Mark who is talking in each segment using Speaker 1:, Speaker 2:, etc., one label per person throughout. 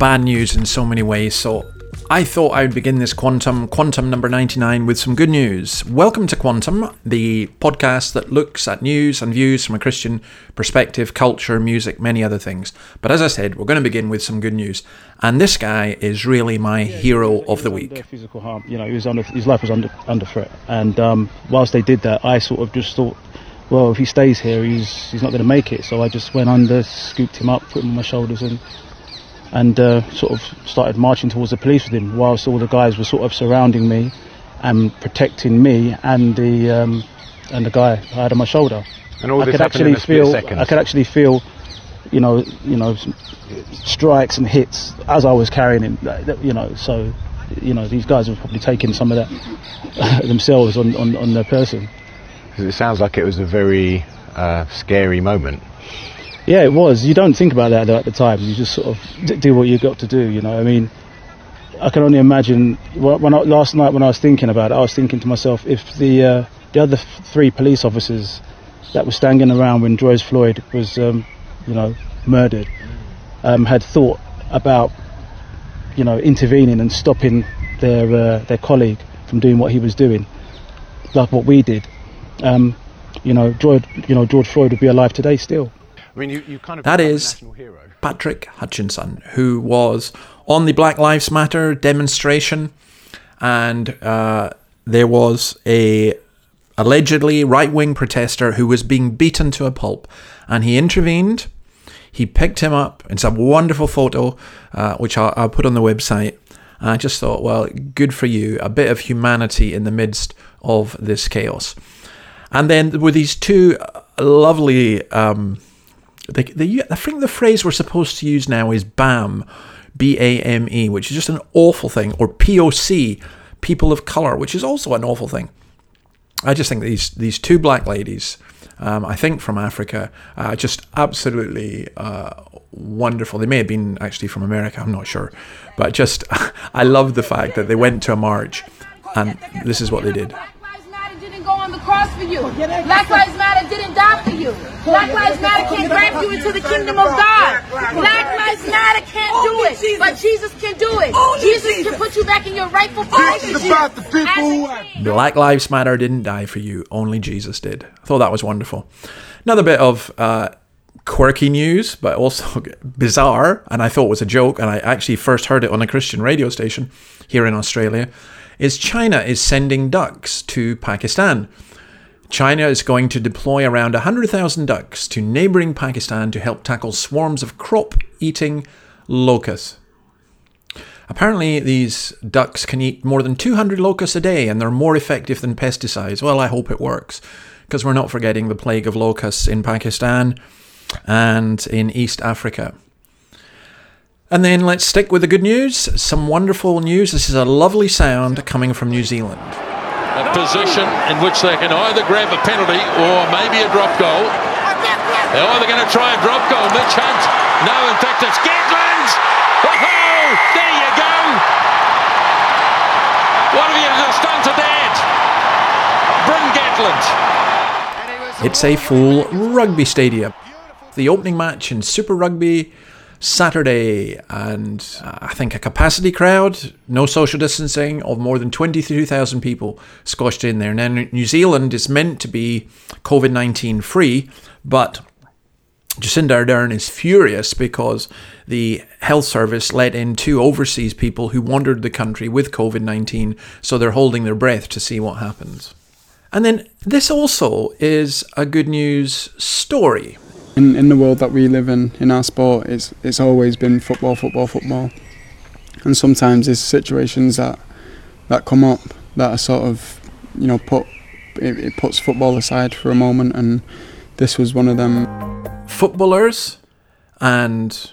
Speaker 1: bad news in so many ways, so I thought I would begin this Quantum, Quantum number 99, with some good news. Welcome to Quantum, the podcast that looks at news and views from a Christian perspective, culture, music, many other things. But as I said, we're going to begin with some good news. And this guy is really my hero of the week.
Speaker 2: Physical harm, you know, he was under, his life was under, under threat. And um, whilst they did that, I sort of just thought, well, if he stays here, he's, he's not going to make it. So I just went under, scooped him up, put him on my shoulders, and and uh, sort of started marching towards the police with him whilst all the guys were sort of surrounding me and protecting me and the um, and the guy I had on my shoulder.
Speaker 3: And all
Speaker 2: I
Speaker 3: this
Speaker 2: could actually feel. I could actually feel you know you know strikes and hits as I was carrying him you know so you know these guys were probably taking some of that themselves on, on, on their person.
Speaker 3: it sounds like it was a very uh, scary moment.
Speaker 2: Yeah, it was. You don't think about that though at the time. You just sort of do what you got to do. You know, I mean, I can only imagine. When I, last night, when I was thinking about it, I was thinking to myself, if the uh, the other three police officers that were standing around when George Floyd was, um, you know, murdered, um, had thought about, you know, intervening and stopping their uh, their colleague from doing what he was doing, like what we did, um, you know, George, you know, George Floyd would be alive today still.
Speaker 3: I mean, you, you kind of
Speaker 1: That is
Speaker 3: national hero.
Speaker 1: Patrick Hutchinson, who was on the Black Lives Matter demonstration, and uh, there was a allegedly right-wing protester who was being beaten to a pulp, and he intervened. He picked him up. It's a wonderful photo, uh, which I'll, I'll put on the website. And I just thought, well, good for you. A bit of humanity in the midst of this chaos. And then with these two lovely um, the, the, I think the phrase we're supposed to use now is BAM, B A M E, which is just an awful thing, or POC, people of color, which is also an awful thing. I just think these these two black ladies, um, I think from Africa, are just absolutely uh, wonderful. They may have been actually from America, I'm not sure, but just I love the fact that they went to a march, and this is what they did.
Speaker 4: Black Lives Matter didn't go on the cross for you. Black Lives Matter didn't die for you. Black Lives Matter can't grab you into the kingdom of God. Black Lives Matter can't do it, but Jesus can do it. Jesus can put you back in your rightful place.
Speaker 5: about the people who
Speaker 4: As a king.
Speaker 1: Black Lives Matter didn't die for you, only Jesus did. I thought that was wonderful. Another bit of uh, quirky news, but also bizarre, and I thought was a joke, and I actually first heard it on a Christian radio station here in Australia, is China is sending ducks to Pakistan. China is going to deploy around 100,000 ducks to neighboring Pakistan to help tackle swarms of crop eating locusts. Apparently, these ducks can eat more than 200 locusts a day and they're more effective than pesticides. Well, I hope it works because we're not forgetting the plague of locusts in Pakistan and in East Africa. And then let's stick with the good news. Some wonderful news. This is a lovely sound coming from New Zealand.
Speaker 6: a position in which they can either grab a penalty or maybe a drop goal. They're either going to try a drop goal. Mitch Hunt. No, in fact, it's Gatland. Oh, there you go. What have you just done to that? Bryn Gatland.
Speaker 1: It's a full rugby stadium. The opening match in Super Rugby Saturday, and uh, I think a capacity crowd, no social distancing, of more than 22,000 people squashed in there. Now, New Zealand is meant to be COVID 19 free, but Jacinda Ardern is furious because the health service let in two overseas people who wandered the country with COVID 19, so they're holding their breath to see what happens. And then this also is a good news story.
Speaker 7: In, in the world that we live in, in our sport, it's, it's always been football, football, football. And sometimes there's situations that, that come up that are sort of, you know, put it, it puts football aside for a moment, and this was one of them.
Speaker 1: Footballers and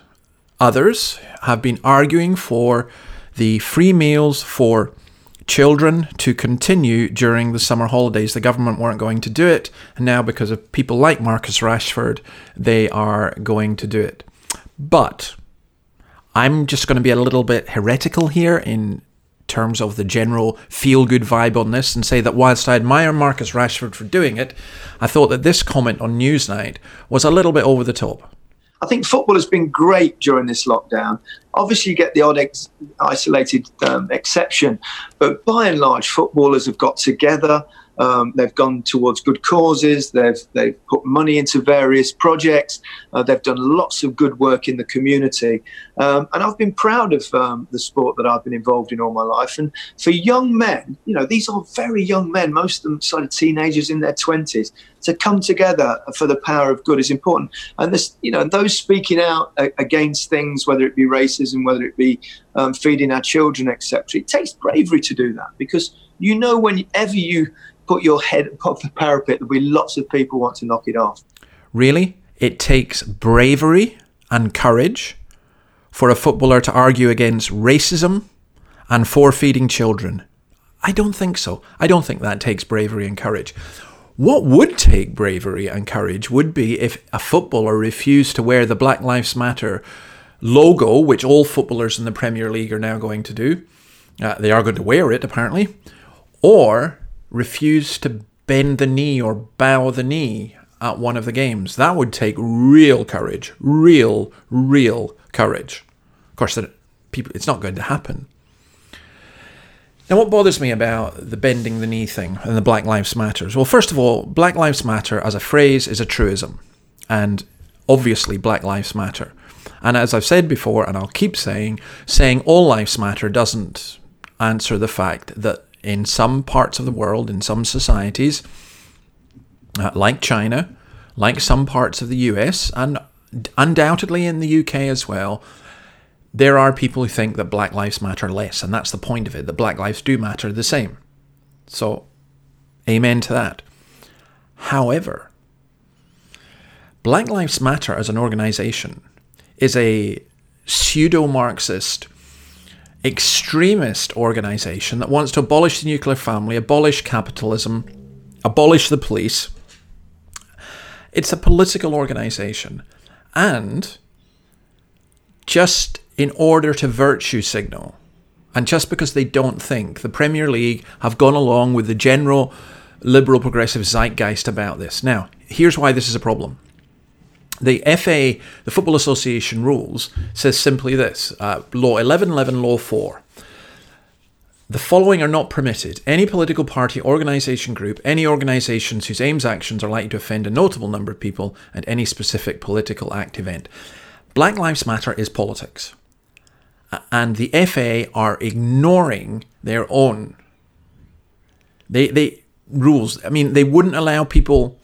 Speaker 1: others have been arguing for the free meals for children to continue during the summer holidays. The government weren't going to do it, and now because of people like Marcus Rashford, they are going to do it. But I'm just going to be a little bit heretical here in terms of the general feel good vibe on this and say that whilst I admire Marcus Rashford for doing it, I thought that this comment on Newsnight was a little bit over the top.
Speaker 5: I think football has been great during this lockdown. Obviously, you get the odd ex- isolated um, exception, but by and large, footballers have got together. Um, they've gone towards good causes. They've they've put money into various projects. Uh, they've done lots of good work in the community, um, and I've been proud of um, the sport that I've been involved in all my life. And for young men, you know, these are very young men. Most of them sort of teenagers in their twenties. To come together for the power of good is important. And this, you know, those speaking out against things, whether it be racism, whether it be um, feeding our children, etc. It takes bravery to do that because you know whenever you put your head above the parapet, there'll be lots of people want to knock it off.
Speaker 1: Really? It takes bravery and courage for a footballer to argue against racism and for feeding children. I don't think so. I don't think that takes bravery and courage. What would take bravery and courage would be if a footballer refused to wear the Black Lives Matter logo, which all footballers in the Premier League are now going to do. Uh, they are going to wear it, apparently. Or refuse to bend the knee or bow the knee at one of the games. That would take real courage, real, real courage. Of course, that people, it's not going to happen. Now, what bothers me about the bending the knee thing and the Black Lives Matters? Well, first of all, Black Lives Matter as a phrase is a truism, and obviously, Black Lives Matter. And as I've said before, and I'll keep saying, saying all lives matter doesn't answer the fact that in some parts of the world, in some societies, uh, like China, like some parts of the US, and undoubtedly in the UK as well, there are people who think that black lives matter less, and that's the point of it, that black lives do matter the same. So, amen to that. However, Black Lives Matter as an organization is a pseudo Marxist extremist organization that wants to abolish the nuclear family, abolish capitalism, abolish the police. It's a political organization. And just in order to virtue signal, and just because they don't think, the Premier League have gone along with the general liberal progressive zeitgeist about this. Now, here's why this is a problem the FA, the Football Association rules, says simply this uh, Law 1111, Law 4. The following are not permitted. Any political party, organisation, group, any organisations whose aims, actions are likely to offend a notable number of people, and any specific political act event. Black Lives Matter is politics. And the FA are ignoring their own they, they rules. I mean, they wouldn't allow people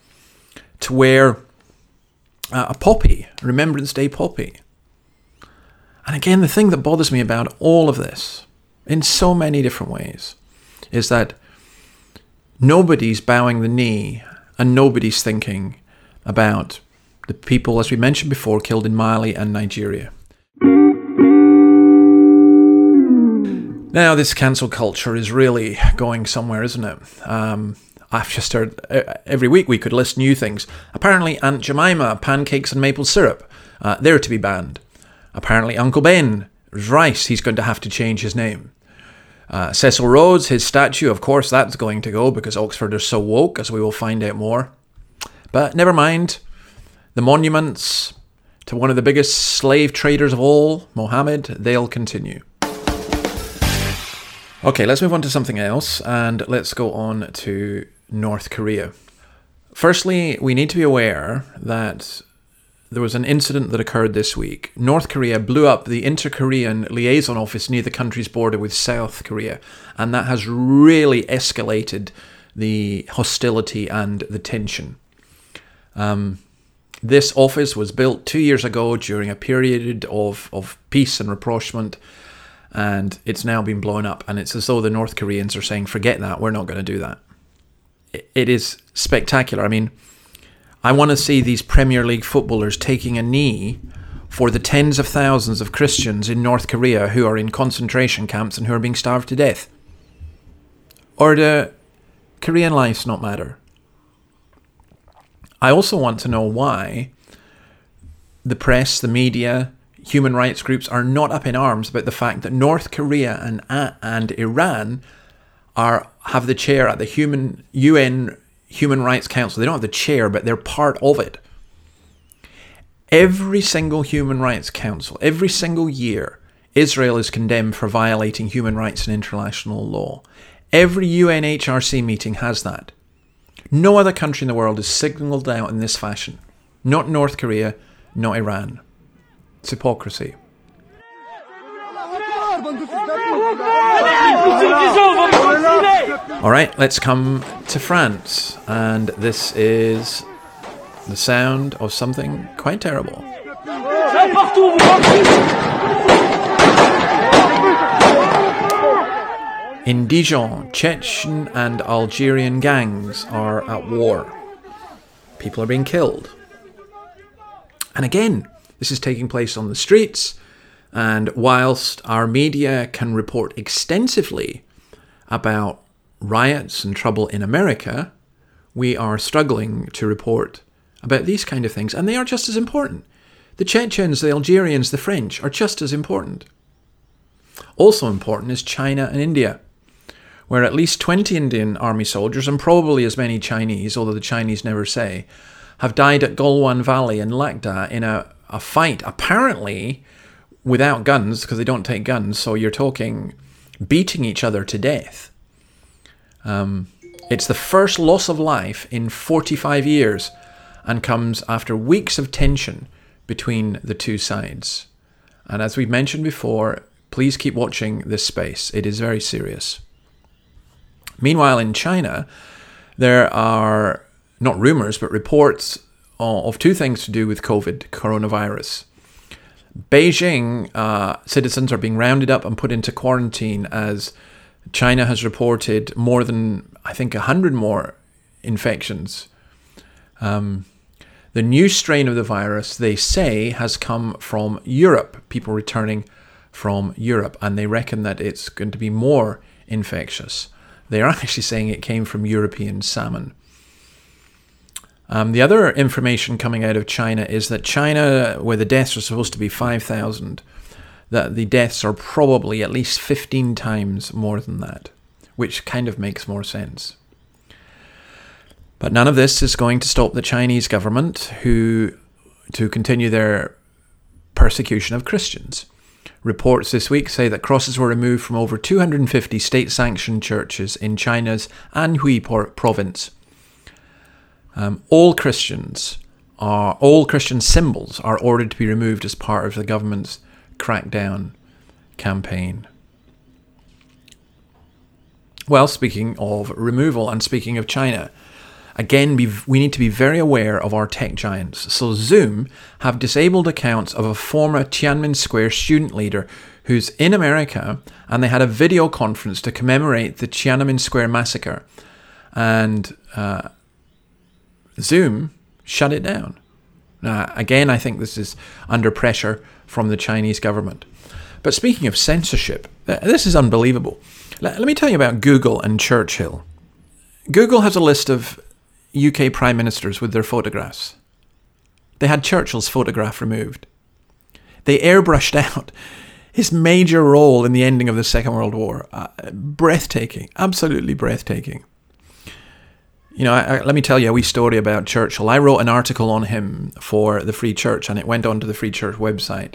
Speaker 1: to wear uh, a poppy, Remembrance Day poppy. And again, the thing that bothers me about all of this, in so many different ways, is that nobody's bowing the knee and nobody's thinking about the people, as we mentioned before, killed in Mali and Nigeria. Now, this cancel culture is really going somewhere, isn't it? Um, I've just heard every week we could list new things. Apparently, Aunt Jemima, pancakes and maple syrup, uh, they're to be banned. Apparently, Uncle Ben, rice, he's going to have to change his name. Uh, Cecil Rhodes, his statue, of course, that's going to go because Oxford are so woke, as we will find out more. But never mind. The monuments to one of the biggest slave traders of all, Mohammed, they'll continue. Okay, let's move on to something else and let's go on to North Korea. Firstly, we need to be aware that there was an incident that occurred this week. North Korea blew up the Inter Korean liaison office near the country's border with South Korea, and that has really escalated the hostility and the tension. Um, this office was built two years ago during a period of, of peace and rapprochement, and it's now been blown up. And it's as though the North Koreans are saying, forget that, we're not going to do that it is spectacular. I mean, I want to see these Premier League footballers taking a knee for the tens of thousands of Christians in North Korea who are in concentration camps and who are being starved to death? Or do Korean lives not matter? I also want to know why the press, the media, human rights groups are not up in arms about the fact that North Korea and uh, and Iran are have the chair at the human UN Human Rights Council. They don't have the chair, but they're part of it. Every single Human Rights Council, every single year, Israel is condemned for violating human rights and international law. Every UNHRC meeting has that. No other country in the world is signaled out in this fashion. Not North Korea, not Iran. It's hypocrisy. All right, let's come to France. And this is the sound of something quite terrible. In Dijon, Chechen and Algerian gangs are at war. People are being killed. And again, this is taking place on the streets. And whilst our media can report extensively about riots and trouble in America, we are struggling to report about these kind of things. And they are just as important. The Chechens, the Algerians, the French are just as important. Also important is China and India where at least 20 Indian army soldiers, and probably as many Chinese, although the Chinese never say, have died at Galwan Valley in Lakda in a, a fight, apparently without guns, because they don't take guns, so you're talking beating each other to death. Um, it's the first loss of life in 45 years and comes after weeks of tension between the two sides. And as we've mentioned before, please keep watching this space. It is very serious. Meanwhile, in China, there are not rumors, but reports of two things to do with COVID, coronavirus. Beijing uh, citizens are being rounded up and put into quarantine as China has reported more than, I think, 100 more infections. Um, the new strain of the virus, they say, has come from Europe, people returning from Europe, and they reckon that it's going to be more infectious. They are actually saying it came from European salmon. Um, the other information coming out of China is that China, where the deaths are supposed to be 5,000, that the deaths are probably at least 15 times more than that, which kind of makes more sense. But none of this is going to stop the Chinese government who to continue their persecution of Christians. Reports this week say that crosses were removed from over 250 state sanctioned churches in China's Anhui province. Um, all Christians are all Christian symbols are ordered to be removed as part of the government's crackdown campaign. Well, speaking of removal and speaking of China, Again, we need to be very aware of our tech giants. So, Zoom have disabled accounts of a former Tiananmen Square student leader who's in America, and they had a video conference to commemorate the Tiananmen Square massacre. And uh, Zoom shut it down. Now, again, I think this is under pressure from the Chinese government. But speaking of censorship, this is unbelievable. Let, me tell you about Google and Churchill. Google has a list of UK prime ministers with their photographs. They had Churchill's photograph removed. They airbrushed out his major role in the ending of the Second World War. Uh, breathtaking, absolutely breathtaking. You know, I, I, let me tell you a wee story about Churchill. I wrote an article on him for the Free Church, and it went onto the Free Church website.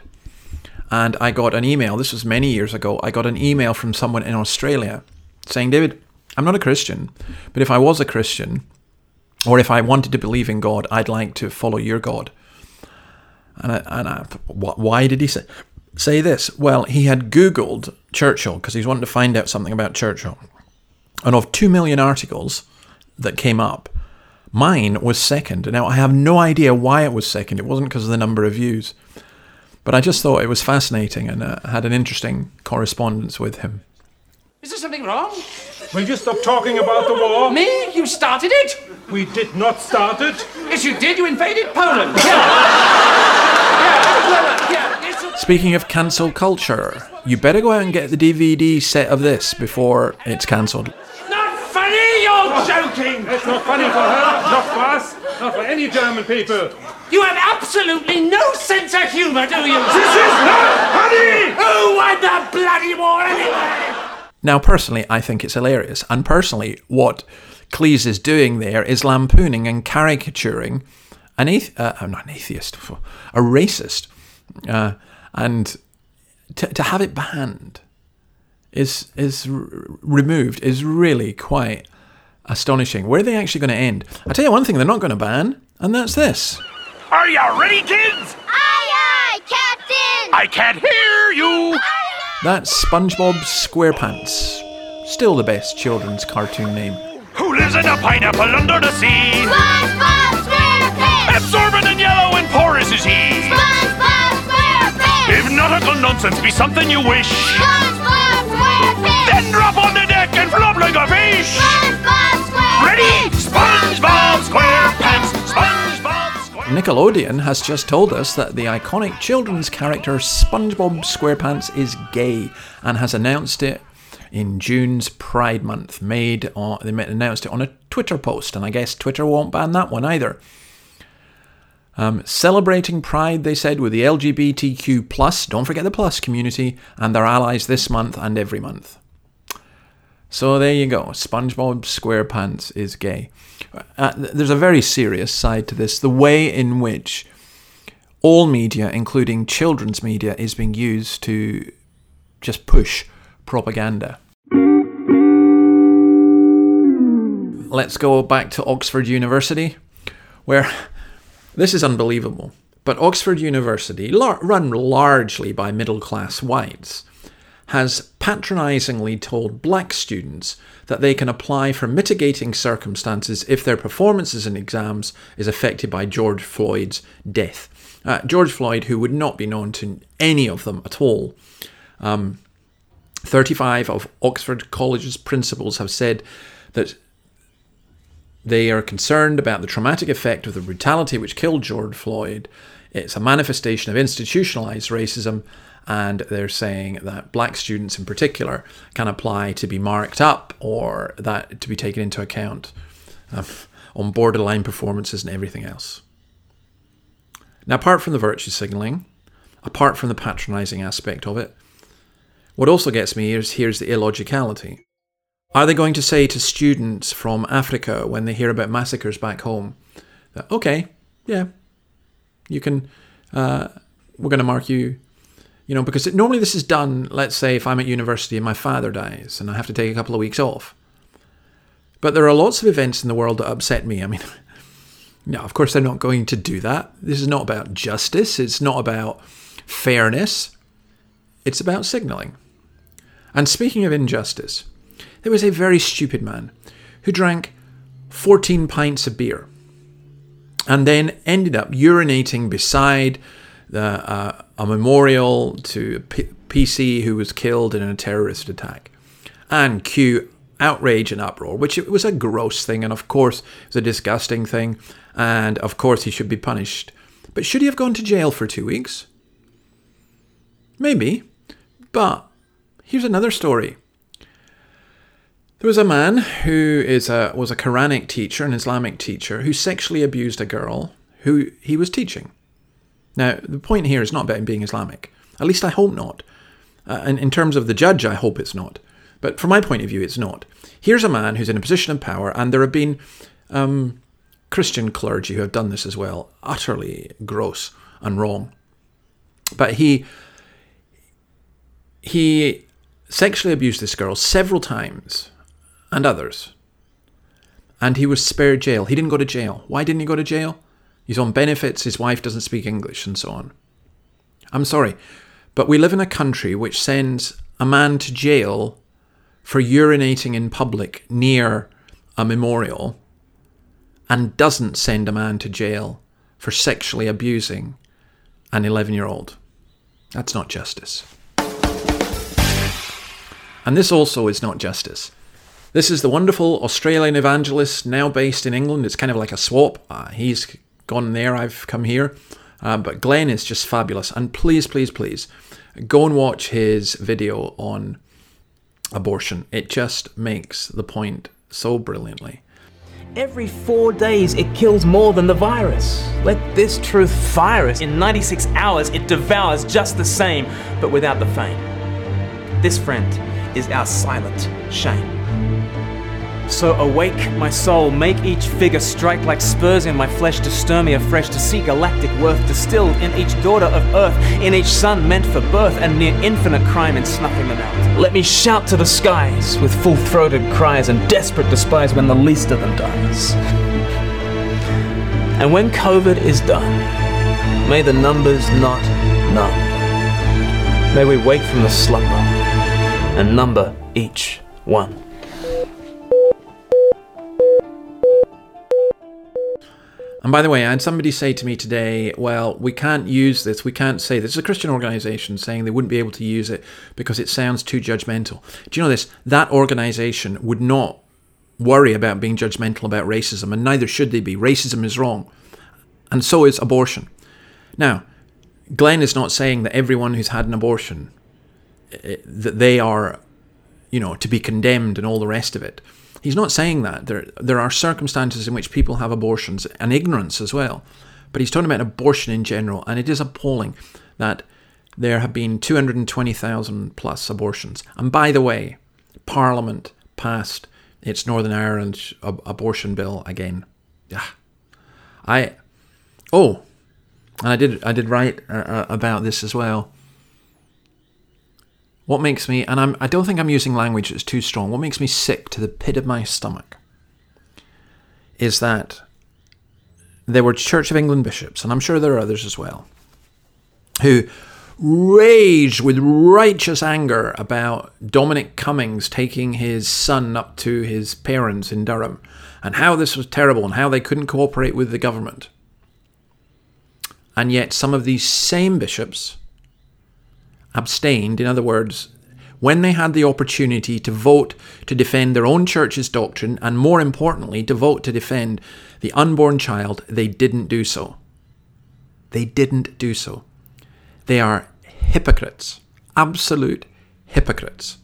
Speaker 1: And I got an email, this was many years ago, I got an email from someone in Australia saying, David, I'm not a Christian, but if I was a Christian, or if I wanted to believe in God, I'd like to follow your God. And, I, and I, why did he say, say this? Well, he had Googled Churchill because he's wanting to find out something about Churchill. And of two million articles that came up, mine was second. Now, I have no idea why it was second. It wasn't because of the number of views. But I just thought it was fascinating and uh, had an interesting correspondence with him.
Speaker 8: Is there something wrong?
Speaker 9: Will you stop talking about the war?
Speaker 8: Me? You started it?
Speaker 9: We did not start it.
Speaker 8: Yes, you did. You invaded Poland. Yeah. yeah. Yeah.
Speaker 1: Speaking of cancel culture, you better go out and get the DVD set of this before it's cancelled.
Speaker 8: Not you're joking!
Speaker 9: It's not funny for her, not for us, not for any German people.
Speaker 8: You have absolutely no sense of humour, do you?
Speaker 9: This is not funny!
Speaker 8: Who won the bloody war anyway?
Speaker 1: Now, personally, I think it's hilarious. And personally, what Cleese is doing there is lampooning and caricaturing an athe- uh, I'm not an atheist, a racist. Uh, and to, to have it banned is is r- removed is really quite astonishing. Where are they actually going to end? I tell you one thing, they're not going to ban, and that's this.
Speaker 10: Are you ready, kids?
Speaker 4: Aye, aye, Captain!
Speaker 10: I can't hear you.
Speaker 1: That's SpongeBob SquarePants. Still the best children's cartoon name.
Speaker 10: Who lives in a pineapple under the sea?
Speaker 4: SpongeBob SquarePants!
Speaker 10: Absorbent and yellow and porous is he.
Speaker 4: SpongeBob SquarePants!
Speaker 10: If nautical nonsense be something you wish,
Speaker 4: SpongeBob SquarePants!
Speaker 10: then drop on the deck and flop like a fish.
Speaker 4: SpongeBob SquarePants!
Speaker 10: Ready? SpongeBob SquarePants.
Speaker 1: Nickelodeon has just told us that the iconic children's character SpongeBob SquarePants is gay and has announced it in June's Pride Month. Made on, they announced it on a Twitter post, and I guess Twitter won't ban that one either. Um, celebrating Pride, they said, with the LGBTQ plus, don't forget the plus community, and their allies this month and every month. So there you go. SpongeBob SquarePants is gay. Uh, there's a very serious side to this. The way in which all media, including children's media, is being used to just push propaganda. Let's go back to Oxford University, where this is unbelievable. But Oxford University, lar- run largely by middle class whites, has patronisingly told black students that they can apply for mitigating circumstances if their performances in exams is affected by George Floyd's death. Uh, George Floyd, who would not be known to any of them at all. Um, 35 of Oxford College's principals have said that they are concerned about the traumatic effect of the brutality which killed George Floyd. It's a manifestation of institutionalized racism, and they're saying that black students in particular can apply to be marked up or that to be taken into account um, on borderline performances and everything else. Now, apart from the virtue signaling, apart from the patronizing aspect of it, what also gets me is here's the illogicality. Are they going to say to students from Africa when they hear about massacres back home that, okay, yeah, you can, uh, we're going to mark you, you know, because it, normally this is done, let's say, if I'm at university and my father dies and I have to take a couple of weeks off. But there are lots of events in the world that upset me. I mean, no, of course they're not going to do that. This is not about justice, it's not about fairness, it's about signalling. And speaking of injustice, there was a very stupid man who drank 14 pints of beer and then ended up urinating beside uh, a memorial to a PC who was killed in a terrorist attack. And cue outrage and uproar, which it was a gross thing, and of course it was a disgusting thing, and of course he should be punished. But should he have gone to jail for two weeks? Maybe. But here's another story. There was a man who is a, was a Quranic teacher, an Islamic teacher, who sexually abused a girl who he was teaching. Now, the point here is not about him being Islamic. At least I hope not. Uh, and in terms of the judge, I hope it's not. But from my point of view, it's not. Here's a man who's in a position of power, and there have been um, Christian clergy who have done this as well. Utterly gross and wrong. But he he sexually abused this girl several times and others. And he was spared jail. He didn't go to jail. Why didn't he go to jail? He's on benefits, his wife doesn't speak English, and so on. I'm sorry, but we live in a country which sends a man to jail for urinating in public near a memorial and doesn't send a man to jail for sexually abusing an 11 year old. That's not justice. And this also is not justice. This is the wonderful Australian evangelist now based in England. It's kind of like a swap. Uh, he's gone there, I've come here. Uh, but Glenn is just fabulous. And please, please, please go and watch his video on abortion. It just makes the point so brilliantly.
Speaker 11: Every four days, it kills more than the virus. Let this truth fire us. In 96 hours, it devours just the same, but without the fame. This, friend, is our silent shame. So awake, my soul, make each figure strike like spurs in my flesh to stir me afresh, to see galactic worth distilled in each daughter of earth, in each son meant for birth, and near infinite crime in snuffing them out. Let me shout to the skies with full throated cries and desperate despise when the least of them dies. And when COVID is done, may the numbers not numb. May we wake from the slumber and number each one.
Speaker 1: And by the way, I had somebody say to me today, well, we can't use this. We can't say this. is a Christian organization saying they wouldn't be able to use it because it sounds too judgmental. Do you know this? That organization would not worry about being judgmental about racism, and neither should they be. Racism is wrong, and so is abortion. Now, Glenn is not saying that everyone who's had an abortion eh, that they are, you know, to be condemned and all the rest of it. He's not saying that. There, there are circumstances in which people have abortions and ignorance as well. But he's talking about abortion in general, and it is appalling that there have been 220,000 plus abortions. And by the way, Parliament passed its Northern Ireland ab- abortion bill again. Yeah, I. Oh, and I did I did write uh, uh about this as well. What makes me, and I'm, I don't think I'm using language that's too strong, what makes me sick to the pit of my stomach is that there were Church of England bishops, and I'm sure there are others as well, who raged with righteous anger about Dominic Cummings taking his son up to his parents in Durham and how this was terrible and how they couldn't cooperate with the government. And yet, some of these same bishops abstained, in other words, when they had the opportunity to vote to defend their own church's doctrine, and more importantly, to vote to defend the unborn child, they didn't do so. They didn't do so. They are hypocrites, absolute hypocrites.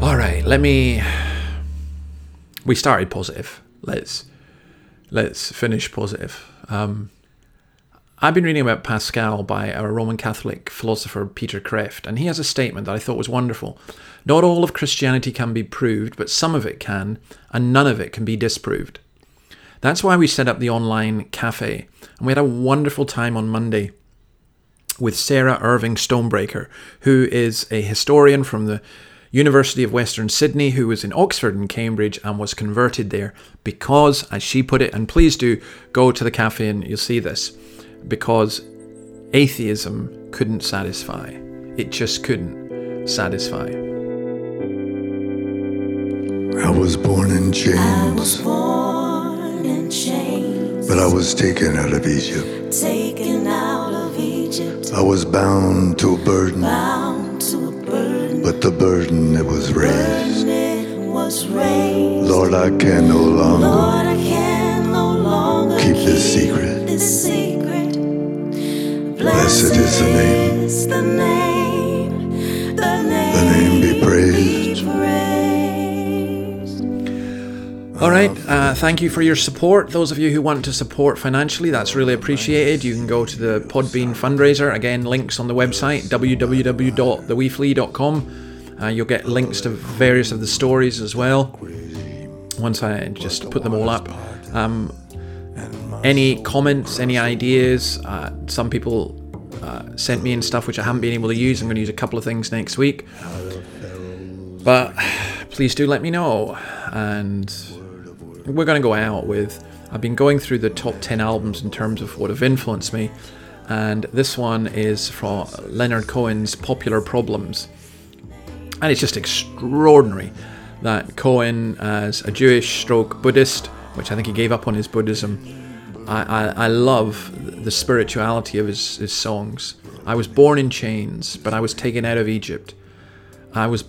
Speaker 1: All right, let me. We started positive. Let's let's finish positive. Um, I've been reading about Pascal by a Roman Catholic philosopher, Peter Kreeft, and he has a statement that I thought was wonderful. Not all of Christianity can be proved, but some of it can, and none of it can be disproved. That's why we set up the online cafe, and we had a wonderful time on Monday with Sarah Irving Stonebraker, who is a historian from the University of Western Sydney, who was in Oxford and Cambridge and was converted there because, as she put it, and please do go to the cafe and you'll see this, because atheism couldn't satisfy. It just couldn't satisfy.
Speaker 12: I was born in chains. Born in chains. But I was taken out of Egypt. Taken out of Egypt. I was bound to a burden. Bound but the burden it was raised. was raised Lord, I can no longer, Lord, can no longer keep this secret. This secret. Blessed is the name. The name be praised.
Speaker 1: All right. Uh, thank you for your support. Those of you who want to support financially, that's really appreciated. You can go to the Podbean fundraiser. Again, links on the website www.theweeflea.com. Uh, you'll get links to various of the stories as well. Once I just put them all up. Um, any comments, any ideas? Uh, some people uh, sent me in stuff which I haven't been able to use. I'm going to use a couple of things next week. But please do let me know. And we're going to go out with. I've been going through the top 10 albums in terms of what have influenced me, and this one is from Leonard Cohen's Popular Problems. And it's just extraordinary that Cohen, as a Jewish stroke Buddhist, which I think he gave up on his Buddhism, I, I, I love the spirituality of his, his songs. I was born in chains, but I was taken out of Egypt. I was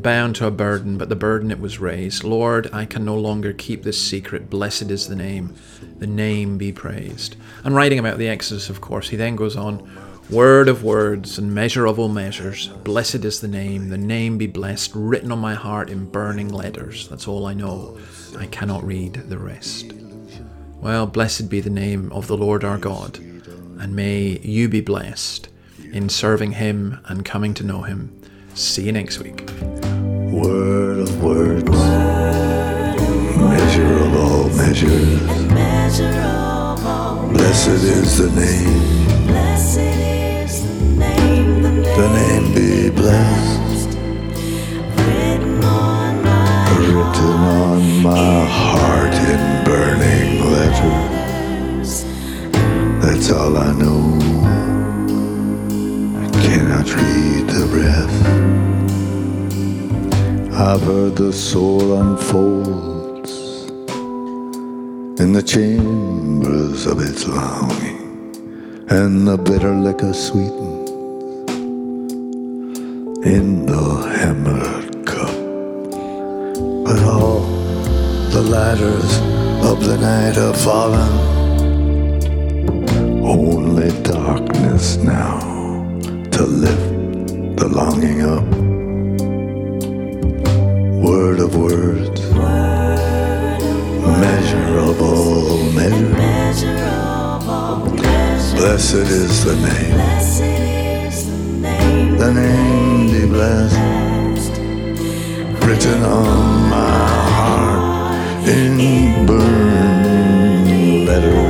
Speaker 1: bound to a burden, but the burden it was raised. Lord, I can no longer keep this secret. Blessed is the name. The name be praised. And writing about the Exodus, of course, he then goes on Word of words and measure of all measures. Blessed is the name. The name be blessed, written on my heart in burning letters. That's all I know. I cannot read the rest. Well, blessed be the name of the Lord our God, and may you be blessed in serving Him and coming to know Him. See you next week.
Speaker 12: Word of words, measure of all measures. Blessed is the name. The name be blessed. Written on my heart in burning letters. That's all I know. I cannot read Heard the soul unfolds in the chambers of its longing, and the bitter liquor sweetens in the hammered cup. But all the ladders of the night have fallen. Only darkness now to lift the longing up. Of words, all measures. Blessed is the name. The name be blessed, written on my heart in burning letters.